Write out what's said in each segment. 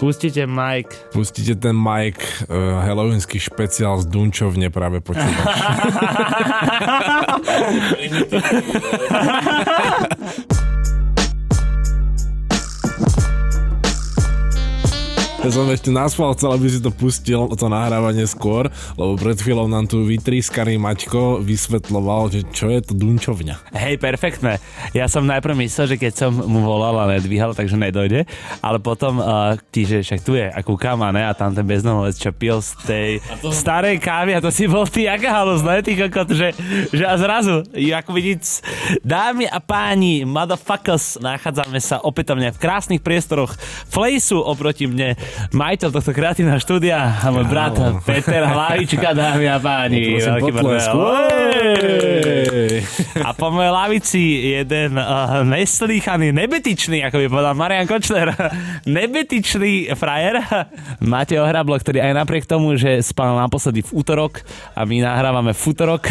Pustite Mike. Pustite ten Mike, uh, halloweenský špeciál z Dunčovne práve počúvaš. Ja som ešte naspal, chcel, aby si to pustil, to nahrávanie skôr, lebo pred chvíľou nám tu vytrískaný Maťko vysvetloval, že čo je to dunčovňa. Hej, perfektné. Ja som najprv myslel, že keď som mu volal a nedvíhal, takže nedojde, ale potom uh, ti, že však tu je a kúkam a ne, a tam ten bezdomovec, čo pil z tej to... starej kávy a to si bol ty aká halus, ne, ty kokot, že, že a zrazu, ako vidíť, dámy a páni, motherfuckers, nachádzame sa opätovne v krásnych priestoroch Flejsu oproti mne majiteľ tohto kreatívneho štúdia a môj brat Peter Hlavička, dámy a páni. Veľký a po mojej lavici jeden uh, neslýchaný, nebetičný, ako by povedal Marian Kočner, nebetičný frajer. Máte ohrablo, ktorý aj napriek tomu, že spal naposledy v útorok a my nahrávame v útorok,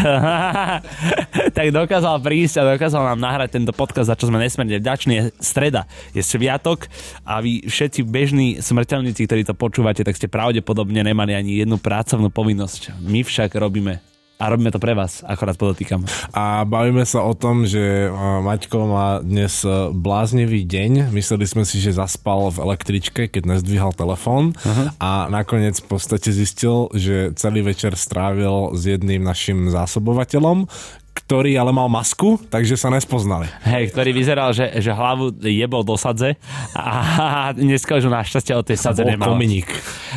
tak dokázal prísť a dokázal nám nahrať tento podcast, za čo sme nesmierne vďační. Je streda, je sviatok a vy všetci bežní smrteľní pracovníci, ktorí to počúvate, tak ste pravdepodobne nemali ani jednu pracovnú povinnosť. My však robíme a robíme to pre vás, akorát podotýkam. A bavíme sa o tom, že Maťko má dnes e, bláznivý deň. Mysleli sme si, že zaspal v električke, keď nezdvíhal telefón uh-huh. a nakoniec v podstate zistil, že celý večer strávil s jedným našim zásobovateľom, ktorý ale mal masku, takže sa nespoznali. Hej, ktorý vyzeral, že, že hlavu jebol do sadze a dneska už našťastie o tej sadze nemal. Kominík.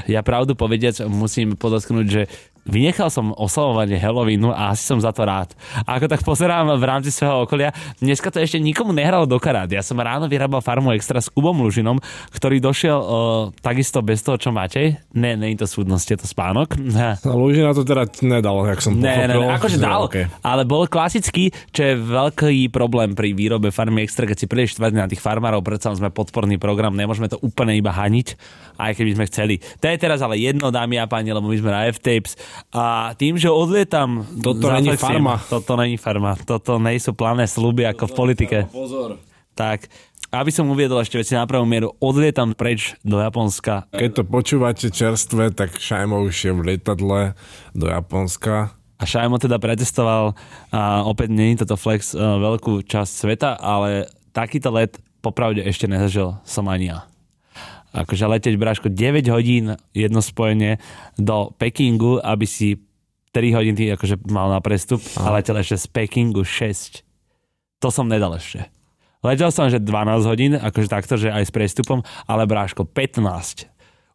Ja pravdu povediac musím podotknúť, že Vynechal som oslavovanie Halloweenu a asi som za to rád. A ako tak pozerám v rámci svojho okolia, dneska to ešte nikomu nehralo do karát. Ja som ráno vyrábal farmu extra s Kubom Lužinom, ktorý došiel uh, takisto bez toho, čo máte. Ne, nie je to súdnosť, je to spánok. No, Lužina to teda nedal, jak som ne, pochopil. Ne, ne, akože dal, okay. ale bol klasický, čo je veľký problém pri výrobe farmy extra, keď si prídeš na tých farmárov, predsa sme podporný program, nemôžeme to úplne iba haniť, aj keby sme chceli. To je teraz ale jedno, dámy a páni, lebo my sme na F-Tapes a tým, že odlietam... Toto není farma. Toto není farma. Toto nie sú plané sluby ako v politike. Pozor. Tak, aby som uviedol ešte veci na pravú mieru, odlietam preč do Japonska. Keď to počúvate čerstvé, tak Šajmo už je v lietadle do Japonska. A Šajmo teda pretestoval, a opäť je toto flex, veľkú časť sveta, ale takýto let popravde ešte nezažil som ani ja akože leteť Bráško 9 hodín jedno spojenie do Pekingu, aby si 3 hodiny akože mal na prestup a letel ešte z Pekingu 6. To som nedal ešte. Letel som, že 12 hodín, akože takto, že aj s prestupom, ale Bráško 15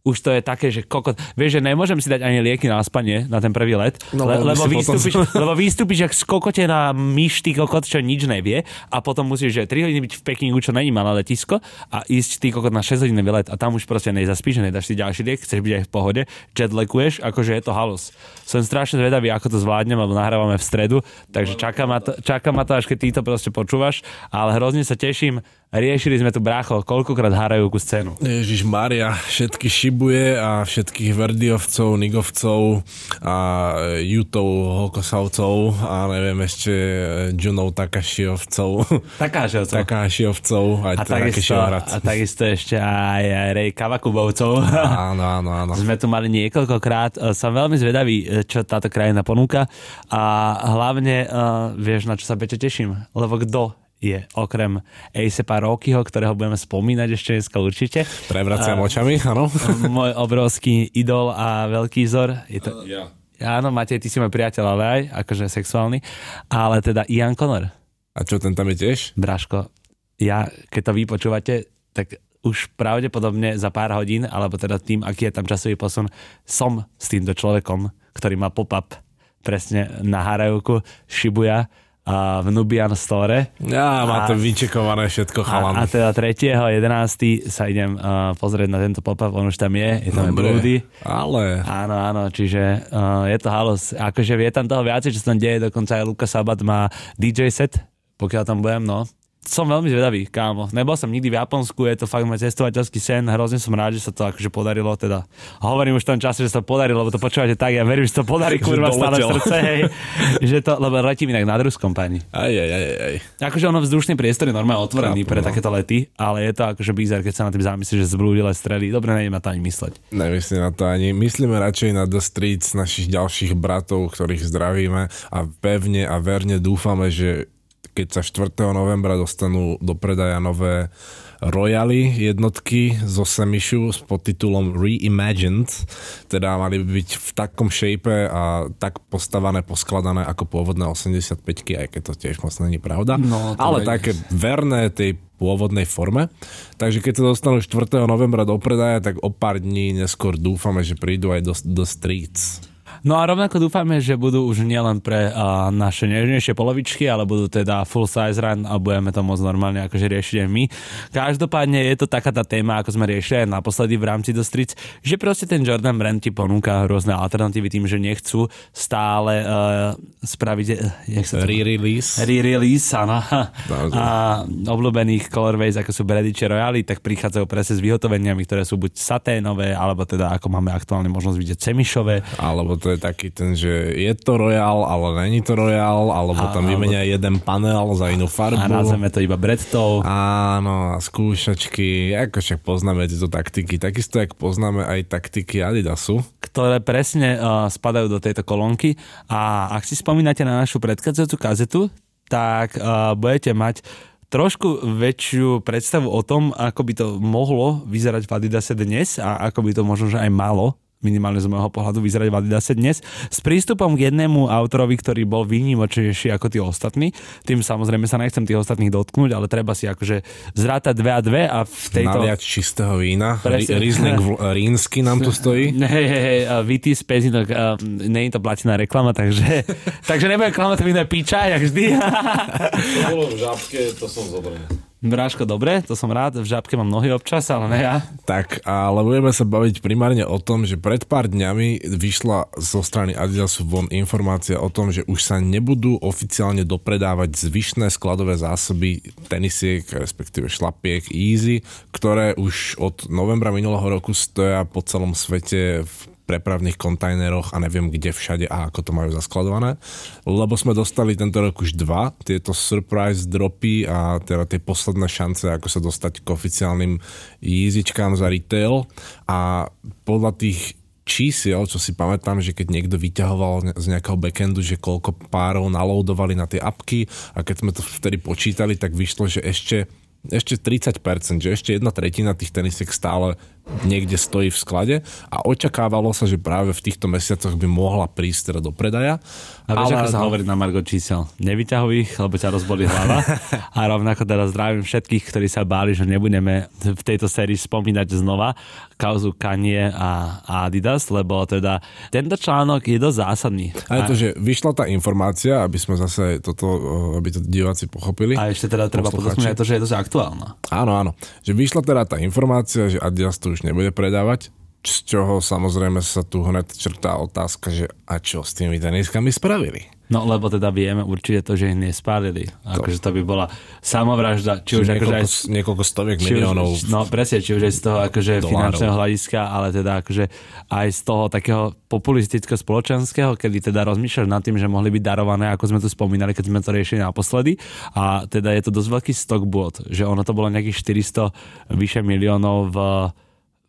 už to je také, že kokot, vieš, že nemôžem si dať ani lieky na spanie na ten prvý let, no, le, lebo, vystúpiš, potom... lebo vystúpiš jak skokote na myš, ty kokot, čo nič nevie a potom musíš, že 3 hodiny byť v Pekingu, čo není malé letisko a ísť ty kokot na 6 hodín let a tam už proste nezaspíš, nedáš si ďalší liek, chceš byť aj v pohode, jetlaguješ, akože je to halus. Som strašne zvedavý, ako to zvládnem, lebo nahrávame v stredu, takže čaká ma to, čaká ma to až keď ty to proste počúvaš, ale hrozne sa teším, Riešili sme tu brácho, koľkokrát hárajú ku scénu. Ježiš Maria, všetky šibuje a všetkých Verdiovcov, Nigovcov a Jutov, Hokosavcov a neviem ešte Junov Takašiovcov. Takášiovcov. Takášiovcov a, a, takisto, a takisto ešte aj, Rej Kavakubovcov. Áno, áno, áno. Sme tu mali niekoľkokrát. Som veľmi zvedavý, čo táto krajina ponúka a hlavne, uh, vieš, na čo sa Peťo teším, lebo kto je okrem Acepa Rockyho, ktorého budeme spomínať ešte dneska určite. Prevraciam očami, áno. Môj obrovský idol a veľký vzor. Je to... Uh, yeah. Áno, Matej, ty si môj priateľ, ale aj akože sexuálny. Ale teda Ian Connor. A čo, ten tam je tiež? Braško, ja, keď to vy počúvate, tak už pravdepodobne za pár hodín, alebo teda tým, aký je tam časový posun, som s týmto človekom, ktorý má pop-up presne na Harajovku, Shibuya, a v Nubian Store. Ja, má to vyčekované všetko, chalan. A, a teda 3.11. sa idem uh, pozrieť na tento pop-up, on už tam je, je tam Bloody. Ale... Áno, áno, čiže uh, je to halus. Akože vie tam toho viacej, čo sa tam deje, dokonca aj Luka Sabat má DJ set, pokiaľ tam budem, no. Som veľmi zvedavý, kámo. Nebol som nikdy v Japonsku, je to fakt môj cestovateľský sen, hrozne som rád, že sa to akože podarilo, teda hovorím už v tom čase, že sa to podarilo, lebo to počúvate tak, ja verím, že to podarí, kurva, stále srdce, hej, že to, lebo letím inak na Ruskom, pani. Aj, aj, aj, aj. Akože ono vzdušný priestor je normálne otvorený Chápu, pre no. takéto lety, ale je to akože bizar, keď sa na tým zamyslíš, že zblúdile strely. Dobre, neviem na to ani mysleť. Nemyslím na to ani. Myslíme radšej na The Streets, našich ďalších bratov, ktorých zdravíme a pevne a verne dúfame, že keď sa 4. novembra dostanú do predaja nové Royaly jednotky zo Semishu s podtitulom Reimagined, teda mali by byť v takom shape a tak postavané, poskladané ako pôvodné 85 aj keď to tiež moc není pravda. No, ale vedieš. také verné tej pôvodnej forme. Takže keď sa dostanú 4. novembra do predaja, tak o pár dní neskôr dúfame, že prídu aj do, do streets. No a rovnako dúfame, že budú už nielen pre uh, naše nežnejšie polovičky, ale budú teda full size run a budeme to môcť normálne akože riešiť aj my. Každopádne je to taká tá téma, ako sme riešili aj naposledy v rámci do Streets, že proste ten Jordan Brand ti ponúka rôzne alternatívy tým, že nechcú stále uh, spraviť, uh, jak sa to... Re-release. re-release, áno. A obľúbených colorways, ako sú Brediče Royale, tak prichádzajú presne s vyhotoveniami, ktoré sú buď saténové, alebo teda ako máme aktuálne možnosť vidieť semišové. Alebo to je taký ten, že je to Royal, ale není to Royal, alebo tam Alebo- vymenia jeden panel za inú farbu. A nazveme to iba Bredtou. Áno, a skúšačky, ako však poznáme tieto taktiky, takisto jak poznáme aj taktiky Adidasu. ktoré presne uh, spadajú do tejto kolónky a ak si spomínate na našu predchádzajúcu kazetu, tak uh, budete mať trošku väčšiu predstavu o tom, ako by to mohlo vyzerať v Adidase dnes a ako by to možno že aj malo minimálne z môjho pohľadu vyzerať v Adidase dnes, s prístupom k jednému autorovi, ktorý bol výnimočnejší ako tí ostatní. Tým samozrejme sa nechcem tých ostatných dotknúť, ale treba si akože zrátať dve a dve a v tejto... Naliať čistého vína. Presne. Ri- Riesling v- rínsky nám tu stojí. Hej, hej, hej, VT Spezinok, uh, nie je to platená reklama, takže, takže nebudem klamať, to víno je piča, jak vždy. To bolo v žabke, to som zobral. Bráško, dobre, to som rád, v žabke mám nohy občas, ale ne ja. Tak, ale budeme sa baviť primárne o tom, že pred pár dňami vyšla zo strany Adidasu von informácia o tom, že už sa nebudú oficiálne dopredávať zvyšné skladové zásoby tenisiek, respektíve šlapiek Easy, ktoré už od novembra minulého roku stoja po celom svete v prepravných kontajneroch a neviem kde všade a ako to majú zaskladované. Lebo sme dostali tento rok už dva tieto surprise dropy a teda tie posledné šance, ako sa dostať k oficiálnym jízičkám za retail a podľa tých čísiel, čo si pamätám, že keď niekto vyťahoval z nejakého backendu, že koľko párov naloadovali na tie apky a keď sme to vtedy počítali, tak vyšlo, že ešte ešte 30%, že ešte jedna tretina tých tenisiek stále niekde stojí v sklade a očakávalo sa, že práve v týchto mesiacoch by mohla prísť teda do predaja. A vieš, Ale ako sa no- hovorí na Margo čísel? Nevyťahuj ich, lebo ťa rozbolí hlava. A rovnako teda zdravím všetkých, ktorí sa báli, že nebudeme v tejto sérii spomínať znova kauzu Kanye a Adidas, lebo teda tento článok je dosť zásadný. A je to, že vyšla tá informácia, aby sme zase toto, aby to diváci pochopili. A ešte teda treba podotknúť to, že je dosť aktuálna. Áno, áno. Že vyšla teda tá informácia, že Adidas to už nebude predávať, z čoho samozrejme sa tu hned črtá otázka, že a čo s tými teniskami spravili? No lebo teda vieme určite to, že ich nespálili. Akože to by bola samovražda, či už akože aj niekoľko, niekoľko stoviek miliónov. Už, no presne, či už aj z toho akože dolárov. finančného hľadiska, ale teda akože aj z toho takého populistického spoločenského, kedy teda rozmýšľaš nad tým, že mohli byť darované, ako sme tu spomínali, keď sme to riešili naposledy. A teda je to dosť veľký stock bot, že ono to bolo nejakých 400 vyše miliónov v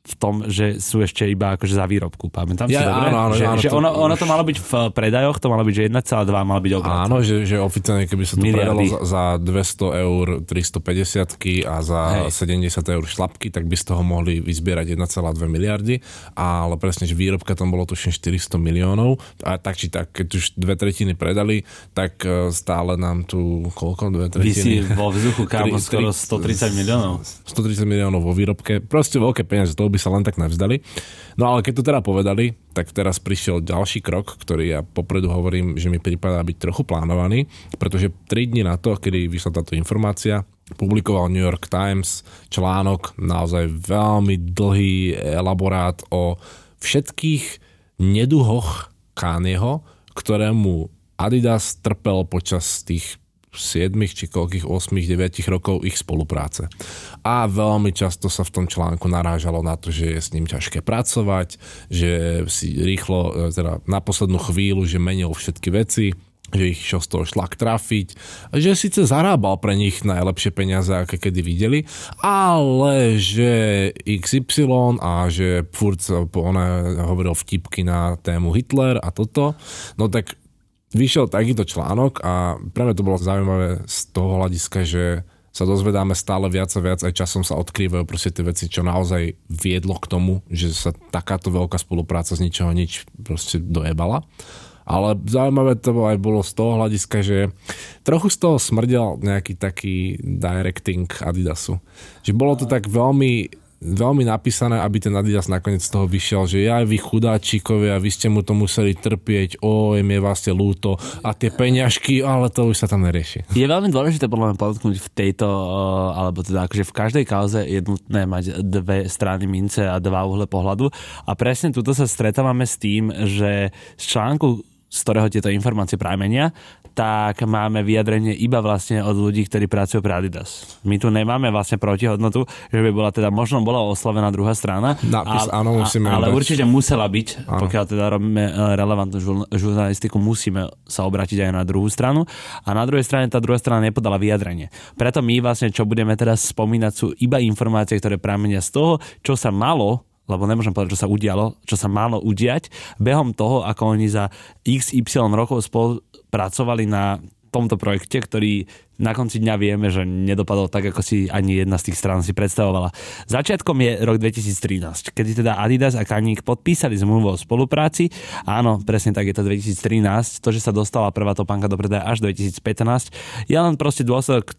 v tom, že sú ešte iba akože za výrobku. Pamätám si Ja, dobre? áno, áno, že, áno, že to ono, ono to malo byť v predajoch, to malo byť, že 1,2 malo byť obrat. Áno, že, že oficiálne, keby sa to Miliardy. predalo za, za 200 eur 350 a za Hej. 70 eur šlapky, tak by z toho mohli vyzbierať 1,2 miliardy, ale presne, že výrobka tam bolo tuším 400 miliónov a tak či tak, keď už dve tretiny predali, tak e, stále nám tu koľko? Dve Vysí tretiny? vo vzduchu, kámo, skoro tri- 130 miliónov. 130 miliónov vo výrobke, proste veľké peniaze, toho by sa len tak nevzdali. No ale keď to teda povedali, tak teraz prišiel ďalší krok, ktorý ja popredu hovorím, že mi prípada byť trochu plánovaný, pretože 3 dní na to, kedy vyšla táto informácia, publikoval New York Times článok, naozaj veľmi dlhý elaborát o všetkých neduhoch Kanyeho, ktorému Adidas trpel počas tých 7 či koľkých 8, 9 rokov ich spolupráce. A veľmi často sa v tom článku narážalo na to, že je s ním ťažké pracovať, že si rýchlo, e, teda na poslednú chvíľu, že menil všetky veci, že ich šiel z toho šlak trafiť, že síce zarábal pre nich najlepšie peniaze, aké kedy videli, ale že XY a že furt ona hovoril vtipky na tému Hitler a toto, no tak vyšiel takýto článok a pre mňa to bolo zaujímavé z toho hľadiska, že sa dozvedáme stále viac a viac, aj časom sa odkrývajú proste tie veci, čo naozaj viedlo k tomu, že sa takáto veľká spolupráca z ničoho nič proste dojebala. Ale zaujímavé to aj bolo z toho hľadiska, že trochu z toho smrdel nejaký taký directing Adidasu. Že bolo to tak veľmi veľmi napísané, aby ten Adidas nakoniec z toho vyšiel, že ja vy chudáčikovia, vy ste mu to museli trpieť, o, je mi vlastne lúto a tie peňažky, ale to už sa tam nerieši. Je veľmi dôležité podľa mňa podotknúť v tejto, alebo teda akože v každej kauze je nutné mať dve strany mince a dva uhle pohľadu a presne tuto sa stretávame s tým, že z článku z ktorého tieto informácie pramenia, tak máme vyjadrenie iba vlastne od ľudí, ktorí pracujú pre Adidas. My tu nemáme vlastne protihodnotu, že by bola teda, možno bola oslovená druhá strana, Nápis, ale, áno, musíme ale určite musela byť, áno. pokiaľ teda robíme e, relevantnú žurnalistiku, musíme sa obrátiť aj na druhú stranu a na druhej strane tá druhá strana nepodala vyjadrenie. Preto my vlastne, čo budeme teraz spomínať, sú iba informácie, ktoré pramenia z toho, čo sa malo lebo nemôžem povedať, čo sa udialo, čo sa malo udiať, behom toho, ako oni za XY rokov spolupracovali na tomto projekte, ktorý na konci dňa vieme, že nedopadol tak, ako si ani jedna z tých strán si predstavovala. Začiatkom je rok 2013, kedy teda Adidas a Kaník podpísali zmluvu o spolupráci. Áno, presne tak je to 2013. To, že sa dostala prvá topánka do predaja až 2015, je len proste dôsledok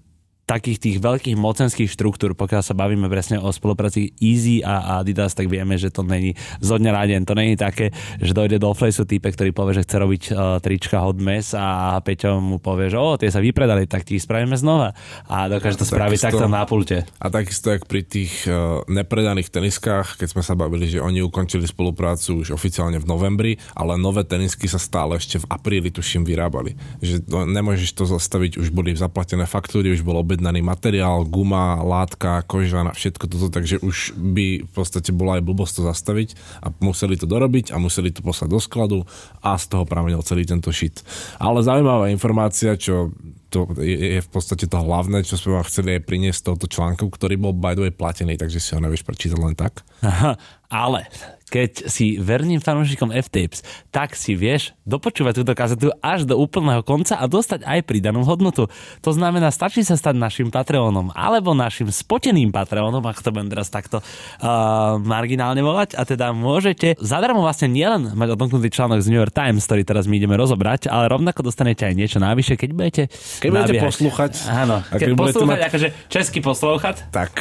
takých tých veľkých mocenských štruktúr, pokiaľ sa bavíme presne o spolupráci Easy a Adidas, tak vieme, že to není zo dňa na deň. To není také, že dojde do Flejsu týpek, ktorý povie, že chce robiť uh, trička Hot Mess a Peťo mu povie, že o, tie sa vypredali, tak ti ich spravíme znova. A dokáže to spraviť takisto, takto na pulte. A takisto, jak pri tých uh, nepredaných teniskách, keď sme sa bavili, že oni ukončili spoluprácu už oficiálne v novembri, ale nové tenisky sa stále ešte v apríli, tuším, vyrábali. Že to, nemôžeš to zastaviť, už boli zaplatené faktúry, už bol obed objednaný materiál, guma, látka, koža na všetko toto, takže už by v podstate bola aj blbosť to zastaviť a museli to dorobiť a museli to poslať do skladu a z toho pramenil celý tento šit. Ale zaujímavá informácia, čo to je, je v podstate to hlavné, čo sme vám chceli aj priniesť z tohoto článku, ktorý bol by the way platený, takže si ho nevieš prečítať len tak. Aha, ale keď si verným fanúšikom F-Tapes, tak si vieš dopočúvať túto kazetu až do úplného konca a dostať aj pridanú hodnotu. To znamená, stačí sa stať našim Patreonom alebo našim spoteným Patreonom, ak to budem teraz takto uh, marginálne volať. A teda môžete zadarmo vlastne nielen mať odomknutý článok z New York Times, ktorý teraz my ideme rozobrať, ale rovnako dostanete aj niečo navyše, keď budete keď budete nabiehať. poslúchať. Áno, keď, keď poslúchať, mať... akože český poslúchať. Tak,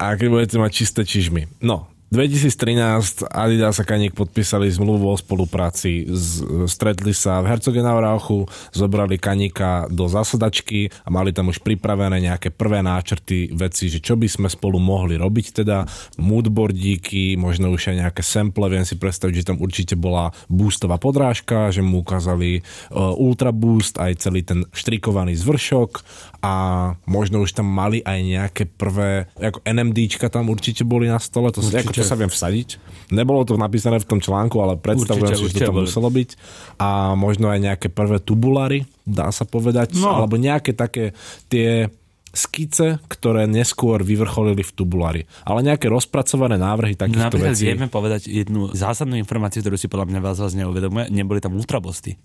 a keď budete mať čisté čižmy. No, 2013 Adidas a Kaník podpísali zmluvu o spolupráci. Z, stretli sa v Herzogenaurauchu, zobrali Kaníka do zasadačky a mali tam už pripravené nejaké prvé náčrty veci, že čo by sme spolu mohli robiť, teda moodboardíky, možno už aj nejaké sample, viem si predstaviť, že tam určite bola boostová podrážka, že mu ukázali uh, Ultra Boost, aj celý ten štrikovaný zvršok a možno už tam mali aj nejaké prvé, ako NMDčka tam určite boli na stole, to určite. ako čo sa viem vsadiť. Nebolo to napísané v tom článku, ale predstavujem si, že to tam muselo byť. A možno aj nejaké prvé tubulary, dá sa povedať, no. alebo nejaké také tie skice, ktoré neskôr vyvrcholili v tubulári. Ale nejaké rozpracované návrhy takýchto Napríklad vecí. vieme povedať jednu zásadnú informáciu, ktorú si podľa mňa vás neuvedomuje. Neboli tam ultrabosty.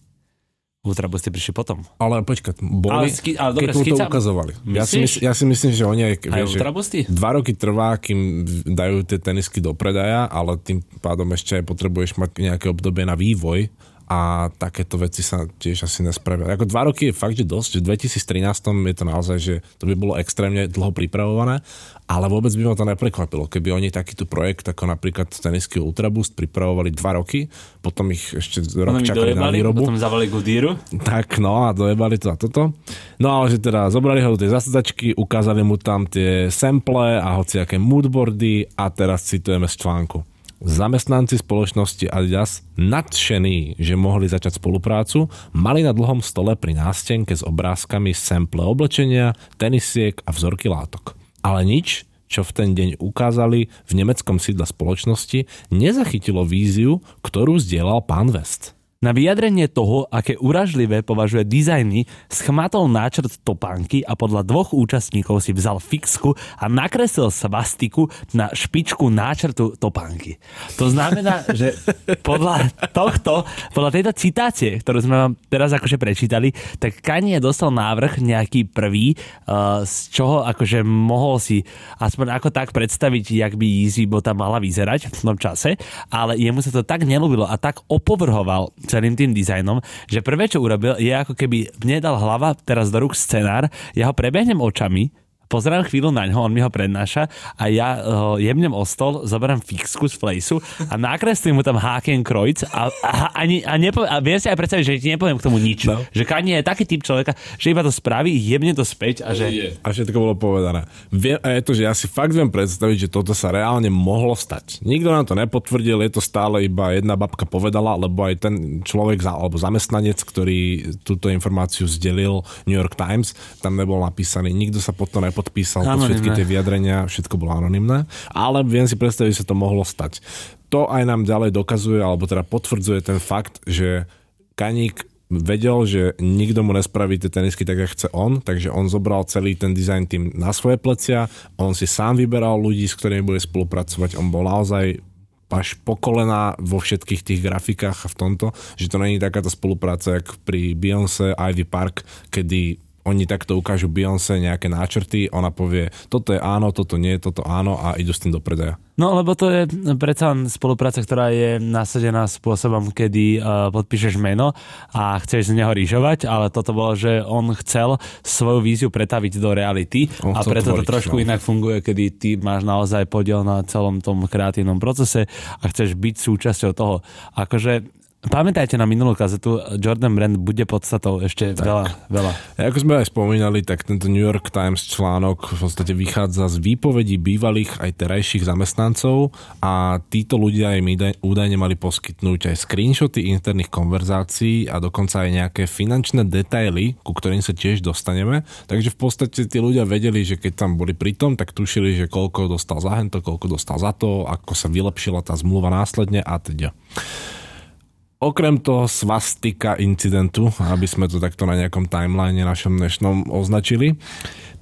Ultrabusty prišli potom. Ale počkať, boli, ale ski, ale dobre, keď mu to ukazovali. Ja si, mysl, ja si myslím, že oni aj... Aj vieš, ultrabusty? Dva roky trvá, kým dajú tie tenisky do predaja, ale tým pádom ešte aj potrebuješ mať nejaké obdobie na vývoj a takéto veci sa tiež asi nespravia. Ako dva roky je fakt, že dosť, že v 2013 je to naozaj, že to by bolo extrémne dlho pripravované, ale vôbec by ma to neprekvapilo, keby oni takýto projekt, ako napríklad tenisky Ultraboost, pripravovali dva roky, potom ich ešte rok potom čakali dojebali, na výrobu. Potom zavali Goodyearu. Tak, no a dojebali to a toto. No ale že teda zobrali ho do tej zasadačky, ukázali mu tam tie sample a hociaké moodboardy a teraz citujeme z článku. Zamestnanci spoločnosti Adidas, nadšení, že mohli začať spoluprácu, mali na dlhom stole pri nástenke s obrázkami sample oblečenia, tenisiek a vzorky látok. Ale nič, čo v ten deň ukázali v nemeckom sídle spoločnosti, nezachytilo víziu, ktorú zdieľal pán West. Na vyjadrenie toho, aké uražlivé považuje dizajny, schmatol náčrt topánky a podľa dvoch účastníkov si vzal fixku a nakreslil svastiku na špičku náčrtu topánky. To znamená, že podľa tohto, podľa tejto citácie, ktorú sme vám teraz akože prečítali, tak Kanye dostal návrh nejaký prvý, uh, z čoho akože mohol si aspoň ako tak predstaviť, jak by Yeezy bota mala vyzerať v tom čase, ale jemu sa to tak nelúbilo a tak opovrhoval celým tým dizajnom, že prvé, čo urobil, je ako keby mne dal hlava teraz do rúk scenár, ja ho prebehnem očami, pozerám chvíľu na ňo, on mi ho prednáša a ja ho jemnem o stol, zoberám fixku z flejsu a nakreslím mu tam Hakenkreuz a, a, ani, a, nepo, a viem si aj predstaviť, že ti nepoviem k tomu nič. No. Že Kanye je taký typ človeka, že iba to spraví, jemne to späť a že... A všetko bolo povedané. Viem, a je to, že ja si fakt viem predstaviť, že toto sa reálne mohlo stať. Nikto nám to nepotvrdil, je to stále iba jedna babka povedala, lebo aj ten človek alebo zamestnanec, ktorý túto informáciu zdelil New York Times, tam nebol napísaný, nikto sa pod to nepodpísal podpísal pod všetky tie vyjadrenia, všetko bolo anonimné, ale viem si predstaviť, že sa to mohlo stať. To aj nám ďalej dokazuje, alebo teda potvrdzuje ten fakt, že Kaník vedel, že nikto mu nespraví tie tenisky tak, ako chce on, takže on zobral celý ten design tým na svoje plecia, on si sám vyberal ľudí, s ktorými bude spolupracovať, on bol naozaj až po kolena vo všetkých tých grafikách a v tomto, že to není takáto spolupráca, jak pri Beyoncé, Ivy Park, kedy oni takto ukážu Beyoncé nejaké náčrty, ona povie, toto je áno, toto nie, toto áno a idú s tým do predaja. No lebo to je predsa spolupráca, ktorá je nasadená spôsobom, kedy uh, podpíšeš meno a chceš z neho rýžovať, ale toto bolo, že on chcel svoju víziu pretaviť do reality on a preto tvoriť, to trošku no. inak funguje, kedy ty máš naozaj podiel na celom tom kreatívnom procese a chceš byť súčasťou toho. Akože Pamätajte na minulú kazetu, Jordan Brand bude podstatou ešte tak. veľa, veľa. Ako sme aj spomínali, tak tento New York Times článok v podstate vychádza z výpovedí bývalých aj terajších zamestnancov a títo ľudia im údajne mali poskytnúť aj screenshoty interných konverzácií a dokonca aj nejaké finančné detaily, ku ktorým sa tiež dostaneme. Takže v podstate tí ľudia vedeli, že keď tam boli pritom, tak tušili, že koľko dostal za hento, koľko dostal za to, ako sa vylepšila tá zmluva následne a teda. Okrem toho svastika incidentu, aby sme to takto na nejakom timeline našom dnešnom označili,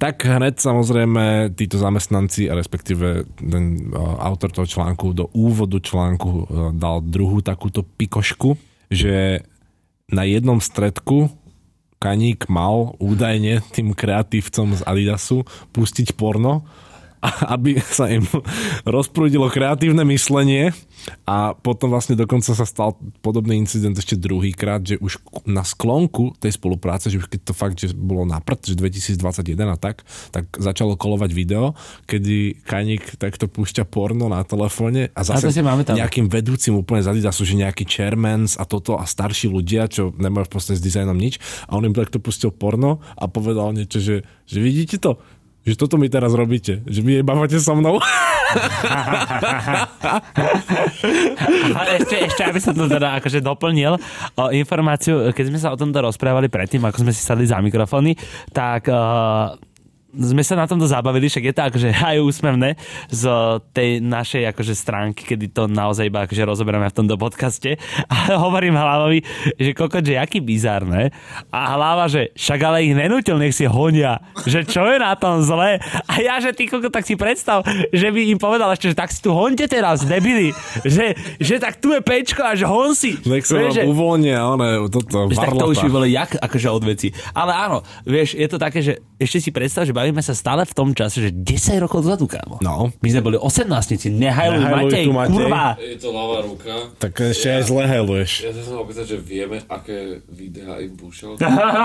tak hneď samozrejme títo zamestnanci, a respektíve ten autor toho článku do úvodu článku e, dal druhú takúto pikošku, že na jednom stredku Kaník mal údajne tým kreatívcom z Adidasu pustiť porno aby sa im rozprúdilo kreatívne myslenie. A potom vlastne dokonca sa stal podobný incident ešte druhýkrát, že už na sklonku tej spolupráce, že už keď to fakt, že bolo na prd, že 2021 a tak, tak začalo kolovať video, kedy Kanik takto púšťa porno na telefóne a zase a máme tam. nejakým vedúcim úplne z Adidasu, že nejaký chairmans a toto a starší ľudia, čo nemajú v podstate s dizajnom nič. A on im takto pustil porno a povedal niečo, že, že vidíte to, že toto mi teraz robíte, že vy jebávate so mnou. A ešte, ešte, aby som to teda akože doplnil o informáciu, keď sme sa o tomto rozprávali predtým, ako sme si sadli za mikrofóny, tak uh, sme sa na tomto zabavili, však je to akože aj úsmevné z tej našej akože stránky, kedy to naozaj iba akože rozoberáme v tomto podcaste. A hovorím hlavovi, že kokot, že aký bizárne. A hlava, že však ale ich nenútil, nech si honia. Že čo je na tom zle? A ja, že ty kokot, tak si predstav, že by im povedal ešte, že tak si tu honte teraz, debili. Že, že tak tu je pečko a že hon si. Nech sa vám uvoľnia, one, toto, že tak to už by bolo jak akože od veci. Ale áno, vieš, je to také, že ešte si predstav, že bavíme sa stále v tom čase, že 10 rokov dozadu, kámo. No. My sme boli 18 nehajluj, nehajluj Matej, tu, Matej, kurva. Je to ľavá ruka. Tak ešte aj zle hajluješ. Ja sa som opýtať, že vieme, aké videá im púšal.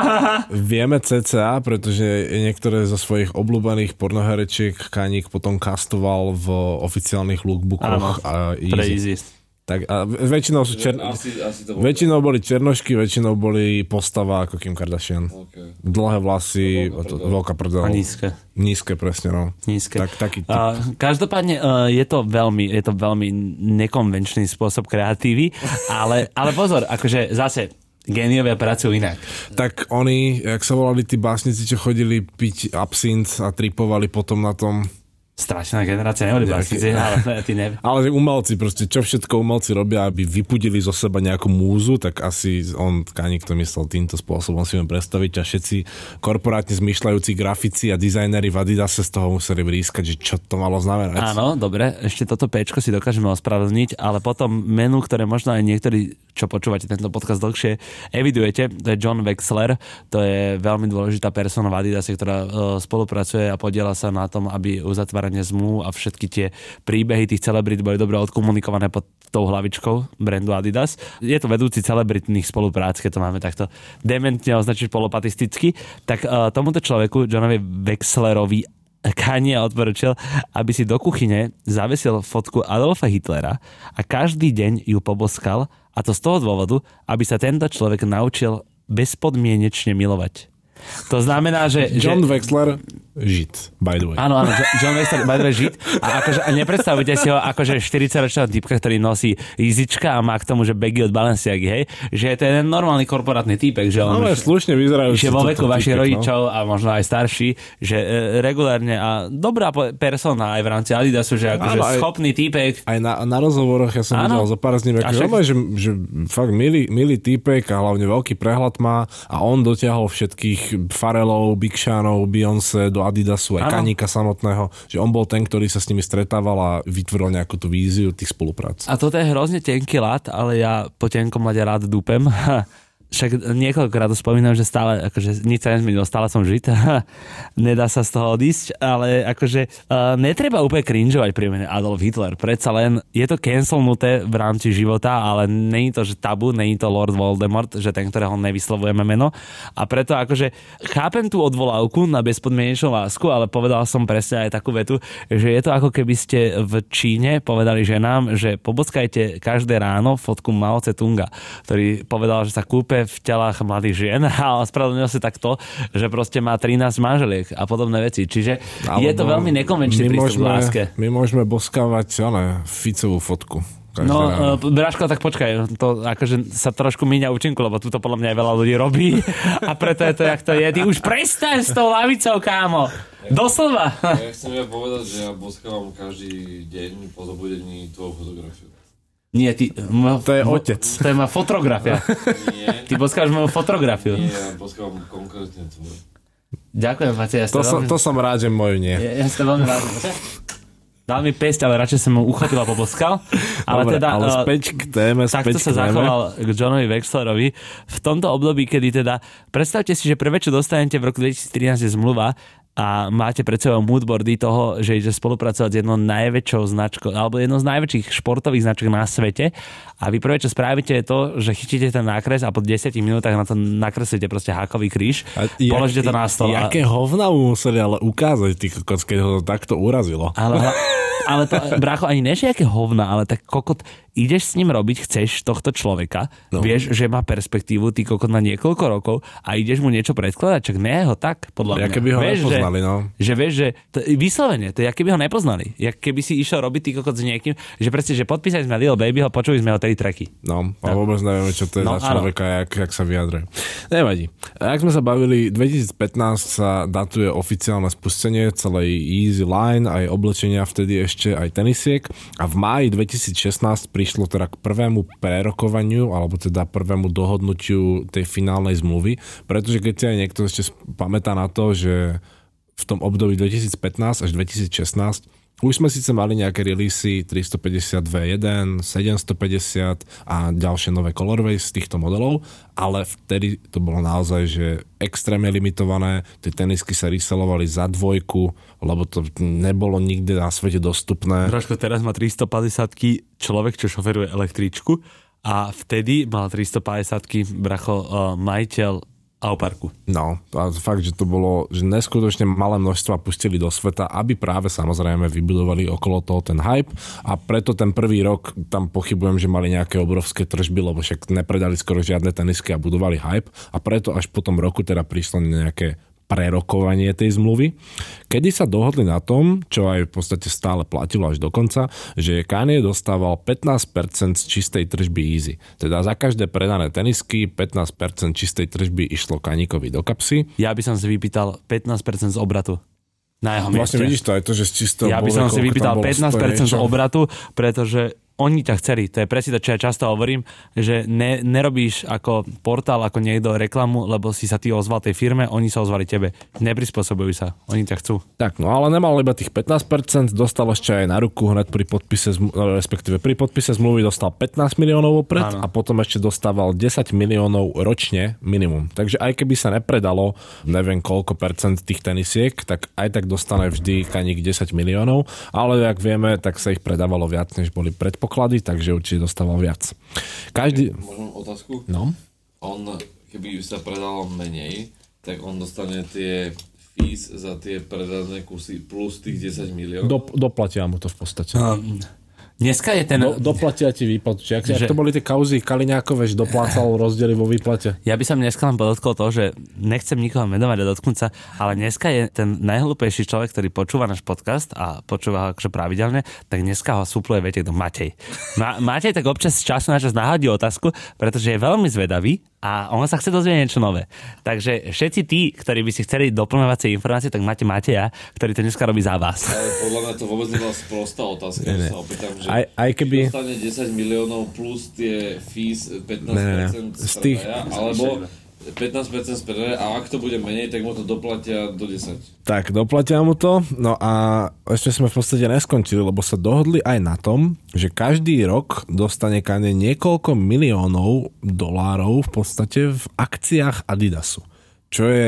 vieme CCA, pretože niektoré zo svojich obľúbených pornoherečiek Kaník potom kastoval v oficiálnych lookbookoch. A Easy. Tak a väčšinou sú čer... Asi, asi to bolo. Väčšinou boli černošky, väčšinou boli postava ako Kim Kardashian. Okay. Dlhé vlasy, veľká prdel. A nízke. Nízke, presne, no. Nízke. Tak, taký typ. A, každopádne uh, je to veľmi, je to veľmi nekonvenčný spôsob kreatívy, ale, ale pozor, akože zase géniovia pracujú inak. Tak oni, jak sa volali tí básnici, čo chodili piť absint a tripovali potom na tom. Strašná generácia, neboli básnici, ale ty neviem. Ale umelci, proste čo všetko umelci robia, aby vypudili zo seba nejakú múzu, tak asi on, Kanik to myslel týmto spôsobom si viem predstaviť a všetci korporátne zmyšľajúci grafici a dizajneri v Adidase z toho museli vrískať, že čo to malo znamenať. Áno, dobre, ešte toto pečko si dokážeme ospravedlniť, ale potom menu, ktoré možno aj niektorí, čo počúvate tento podcast dlhšie, evidujete, to je John Wexler, to je veľmi dôležitá persona v Adidase, ktorá uh, spolupracuje a podiela sa na tom, aby uzatváranie zmluv a všetky tie príbehy tých celebrit boli dobre odkomunikované pod tou hlavičkou brandu Adidas. Je to vedúci celebritných spoluprác, keď to máme takto dementne označiť polopatisticky, tak uh, tomuto človeku, Johnovi Wexlerovi, Kanye odporučil, aby si do kuchyne zavesil fotku Adolfa Hitlera a každý deň ju poboskal a to z toho dôvodu, aby sa tento človek naučil bezpodmienečne milovať. To znamená, že... John že, Wexler, žid, by the way. Áno, áno, Jo- John Wexler, by the way, žid. A, akože, nepredstavujte si ho akože 40-ročného typka, ktorý nosí izička a má k tomu, že bagy od Balenciagy, hej? Že je to jeden normálny korporátny typek, že on... Ale už- slušne vyzerajú. že vo veku vašich rodičov a možno aj starší, že e, regulárne a dobrá persona aj v rámci Adidasu, že akože Áno, aj- schopný týpek. Aj na, na rozhovoroch ja som Áno. videl zo pár z ním, A akože, však- že, že fakt milý, milý týpek a hlavne veľký prehľad má a on dotiahol všetkých Farelov, Big Seanov, Beyoncé do Adidasu, aj Áno. Kanika samotného, že on bol ten, ktorý sa s nimi stretával a vytvoril nejakú tú víziu tých spoluprác. A toto je hrozne tenký lat, ale ja po tenkom lade rád dúpem. Však niekoľkokrát to spomínam, že stále, akože nič sa nezmenilo, stále som žit. Nedá sa z toho odísť, ale akože uh, netreba úplne cringeovať pri mene Adolf Hitler. Predsa len je to cancelnuté v rámci života, ale není to, že tabu, není to Lord Voldemort, že ten, ktorého nevyslovujeme meno. A preto akože chápem tú odvolávku na bezpodmienečnú lásku, ale povedal som presne aj takú vetu, že je to ako keby ste v Číne povedali ženám, že poboskajte každé ráno fotku Mao Tse-tunga, ktorý povedal, že sa kúpe v telách mladých žien a ospravedlnil si tak to, že proste má 13 manželiek a podobné veci. Čiže je to veľmi nekonvenčný my prístup k môžeme, láske. My môžeme boskávať ale, Ficovú fotku. Každé No, uh, Bráško, tak počkaj, to akože sa trošku míňa účinku, lebo túto podľa mňa aj veľa ľudí robí a preto je to, jak to je. Ty už prestaň s tou lavicou, kámo. Doslova. Ja chcem ja povedať, že ja boskávam každý deň po zobudení tvoju fotografiu. Nie, ty... M- To je m- otec. To je moja fotografia. Nie, Ty boskáš moju fotografiu. nie, ja boskávam konkrétne tvoju. Ďakujem, Matej. Ja To, som, som, to som rád, že moju nie. Ja, ja veľmi rád. Dal mi pesť, ale radšej som mu uchopil a poboskal. Ale Dobre, teda... ale eh, späť k téme, Takto späť sa k téme. zachoval k Johnovi Wexlerovi v tomto období, kedy teda, predstavte si, že prvé, čo dostanete v roku 2013 je zmluva a máte pred sebou moodboardy toho, že ide spolupracovať s jednou najväčšou značkou, alebo jednou z najväčších športových značiek na svete a vy prvé, čo spravíte je to, že chytíte ten nákres a po 10 minútach na to nakreslíte proste hákový kríž, A položíte to na stôl. a- Jaké hovna mu museli ale ukázať, ty kokos, keď ho to takto urazilo. Ale, ale to, brácho, ani než aké hovna, ale tak kokot, ideš s ním robiť, chceš tohto človeka, no. Vieš, že má perspektívu, ty kokot na niekoľko rokov a ideš mu niečo predkladať, čak ne ho tak, podľa Ja mňa. keby ho vieš, nepoznali, že, no. Že vieš, že to, vyslovene, to je, keby ho nepoznali. Jak keby si išiel robiť ty kokot s niekým, že presne, že podpísať sme Lil Babyho, počuli sme ho tri tracky. No, a vôbec nevieme, čo to je No, za človeka, jak, jak sa vyjadruje. Nevadí. A jak sme sa bavili, 2015 sa datuje oficiálne spustenie celej Easy Line, aj oblečenia vtedy ešte, aj tenisiek. A v máji 2016 prišlo teda k prvému prerokovaniu, alebo teda prvému dohodnutiu tej finálnej zmluvy, pretože keď si aj niekto ešte pamätá na to, že v tom období 2015 až 2016 už sme síce mali nejaké releasy 350 V1, 750 a ďalšie nové colorways z týchto modelov, ale vtedy to bolo naozaj, že extrémne limitované, tie tenisky sa reselovali za dvojku, lebo to nebolo nikde na svete dostupné. Trošku teraz má 350 človek, čo šoferuje električku a vtedy mal 350 bracho uh, majiteľ a o parku. No, a fakt, že to bolo, že neskutočne malé množstva pustili do sveta, aby práve samozrejme vybudovali okolo toho ten hype a preto ten prvý rok tam pochybujem, že mali nejaké obrovské tržby, lebo však nepredali skoro žiadne tenisky a budovali hype a preto až po tom roku teda prišlo nejaké prerokovanie tej zmluvy, kedy sa dohodli na tom, čo aj v podstate stále platilo až do konca, že Kanye dostával 15% z čistej tržby Easy. Teda za každé predané tenisky 15% čistej tržby išlo Kanikovi do kapsy. Ja by som si vypýtal 15% z obratu. Na jeho Vlastne mieste. vidíš to aj to, že z čistého Ja by som si vypýtal bolo, 15% z 100 niečo. obratu, pretože oni ťa chceli. To je presne to, čo ja často hovorím, že ne, nerobíš ako portál, ako niekto reklamu, lebo si sa ty ozval tej firme, oni sa ozvali tebe. Neprispôsobujú sa. Oni ťa chcú. Tak, no ale nemal iba tých 15%, dostal ešte aj na ruku hneď pri podpise, respektíve pri podpise zmluvy dostal 15 miliónov opred Áno. a potom ešte dostával 10 miliónov ročne minimum. Takže aj keby sa nepredalo neviem koľko percent tých tenisiek, tak aj tak dostane vždy kaník 10 miliónov, ale ak vieme, tak sa ich predávalo viac, než boli predpoklady, takže určite dostával viac. Každý... Môžem otázku? No? On, keby sa predalo menej, tak on dostane tie fees za tie predané kusy plus tých 10 miliónov. Do, doplatia mu to v podstate. Dneska je ten... Do, doplatia ti výplatu. Čiže ak, Že- ak to boli tie kauzy Kaliňákové, že doplácal rozdiely vo výplate. Ja by som dneska len podotkol to, že nechcem nikoho menovať a dotknúť sa, ale dneska je ten najhlúpejší človek, ktorý počúva náš podcast a počúva ho akože pravidelne, tak dneska ho supluje, viete, kto Matej. Ma- Matej tak občas z času na čas nahodí otázku, pretože je veľmi zvedavý a on sa chce dozvedieť niečo nové. Takže všetci tí, ktorí by si chceli doplňovacie informácie, tak máte Mateja, ktorý to dneska robí za vás. Ale podľa mňa to vôbec nebola sprostá otázka, že sa opýtam, že Aj, aj keby... dostane 10 miliónov plus tie fees 15% Ne, ne, ne. z Z tých- predaja, alebo 15% z a ak to bude menej, tak mu to doplatia do 10. Tak, doplatia mu to. No a ešte sme v podstate neskončili, lebo sa dohodli aj na tom, že každý rok dostane Kanye niekoľko miliónov dolárov v podstate v akciách Adidasu. Čo je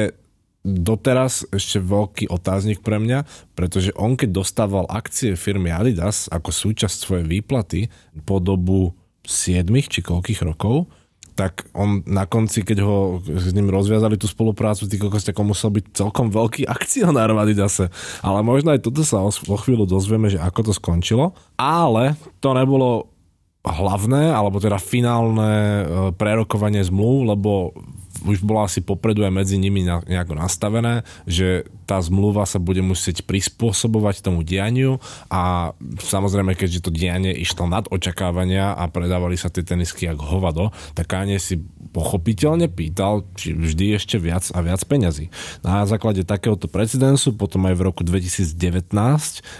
doteraz ešte veľký otáznik pre mňa, pretože on keď dostával akcie firmy Adidas ako súčasť svojej výplaty po dobu 7 či koľkých rokov, tak on na konci, keď ho s ním rozviazali tú spoluprácu, ty kokos, tak musel byť celkom veľký akcionár v Adidase. Ale možno aj toto sa o, o chvíľu dozvieme, že ako to skončilo. Ale to nebolo hlavné, alebo teda finálne e, prerokovanie zmluv, lebo už bolo asi popredu aj medzi nimi nejako nastavené, že tá zmluva sa bude musieť prispôsobovať tomu dianiu a samozrejme, keďže to dianie išlo nad očakávania a predávali sa tie tenisky ako hovado, tak Kanye si pochopiteľne pýtal, či vždy ešte viac a viac peňazí. Na základe takéhoto precedensu potom aj v roku 2019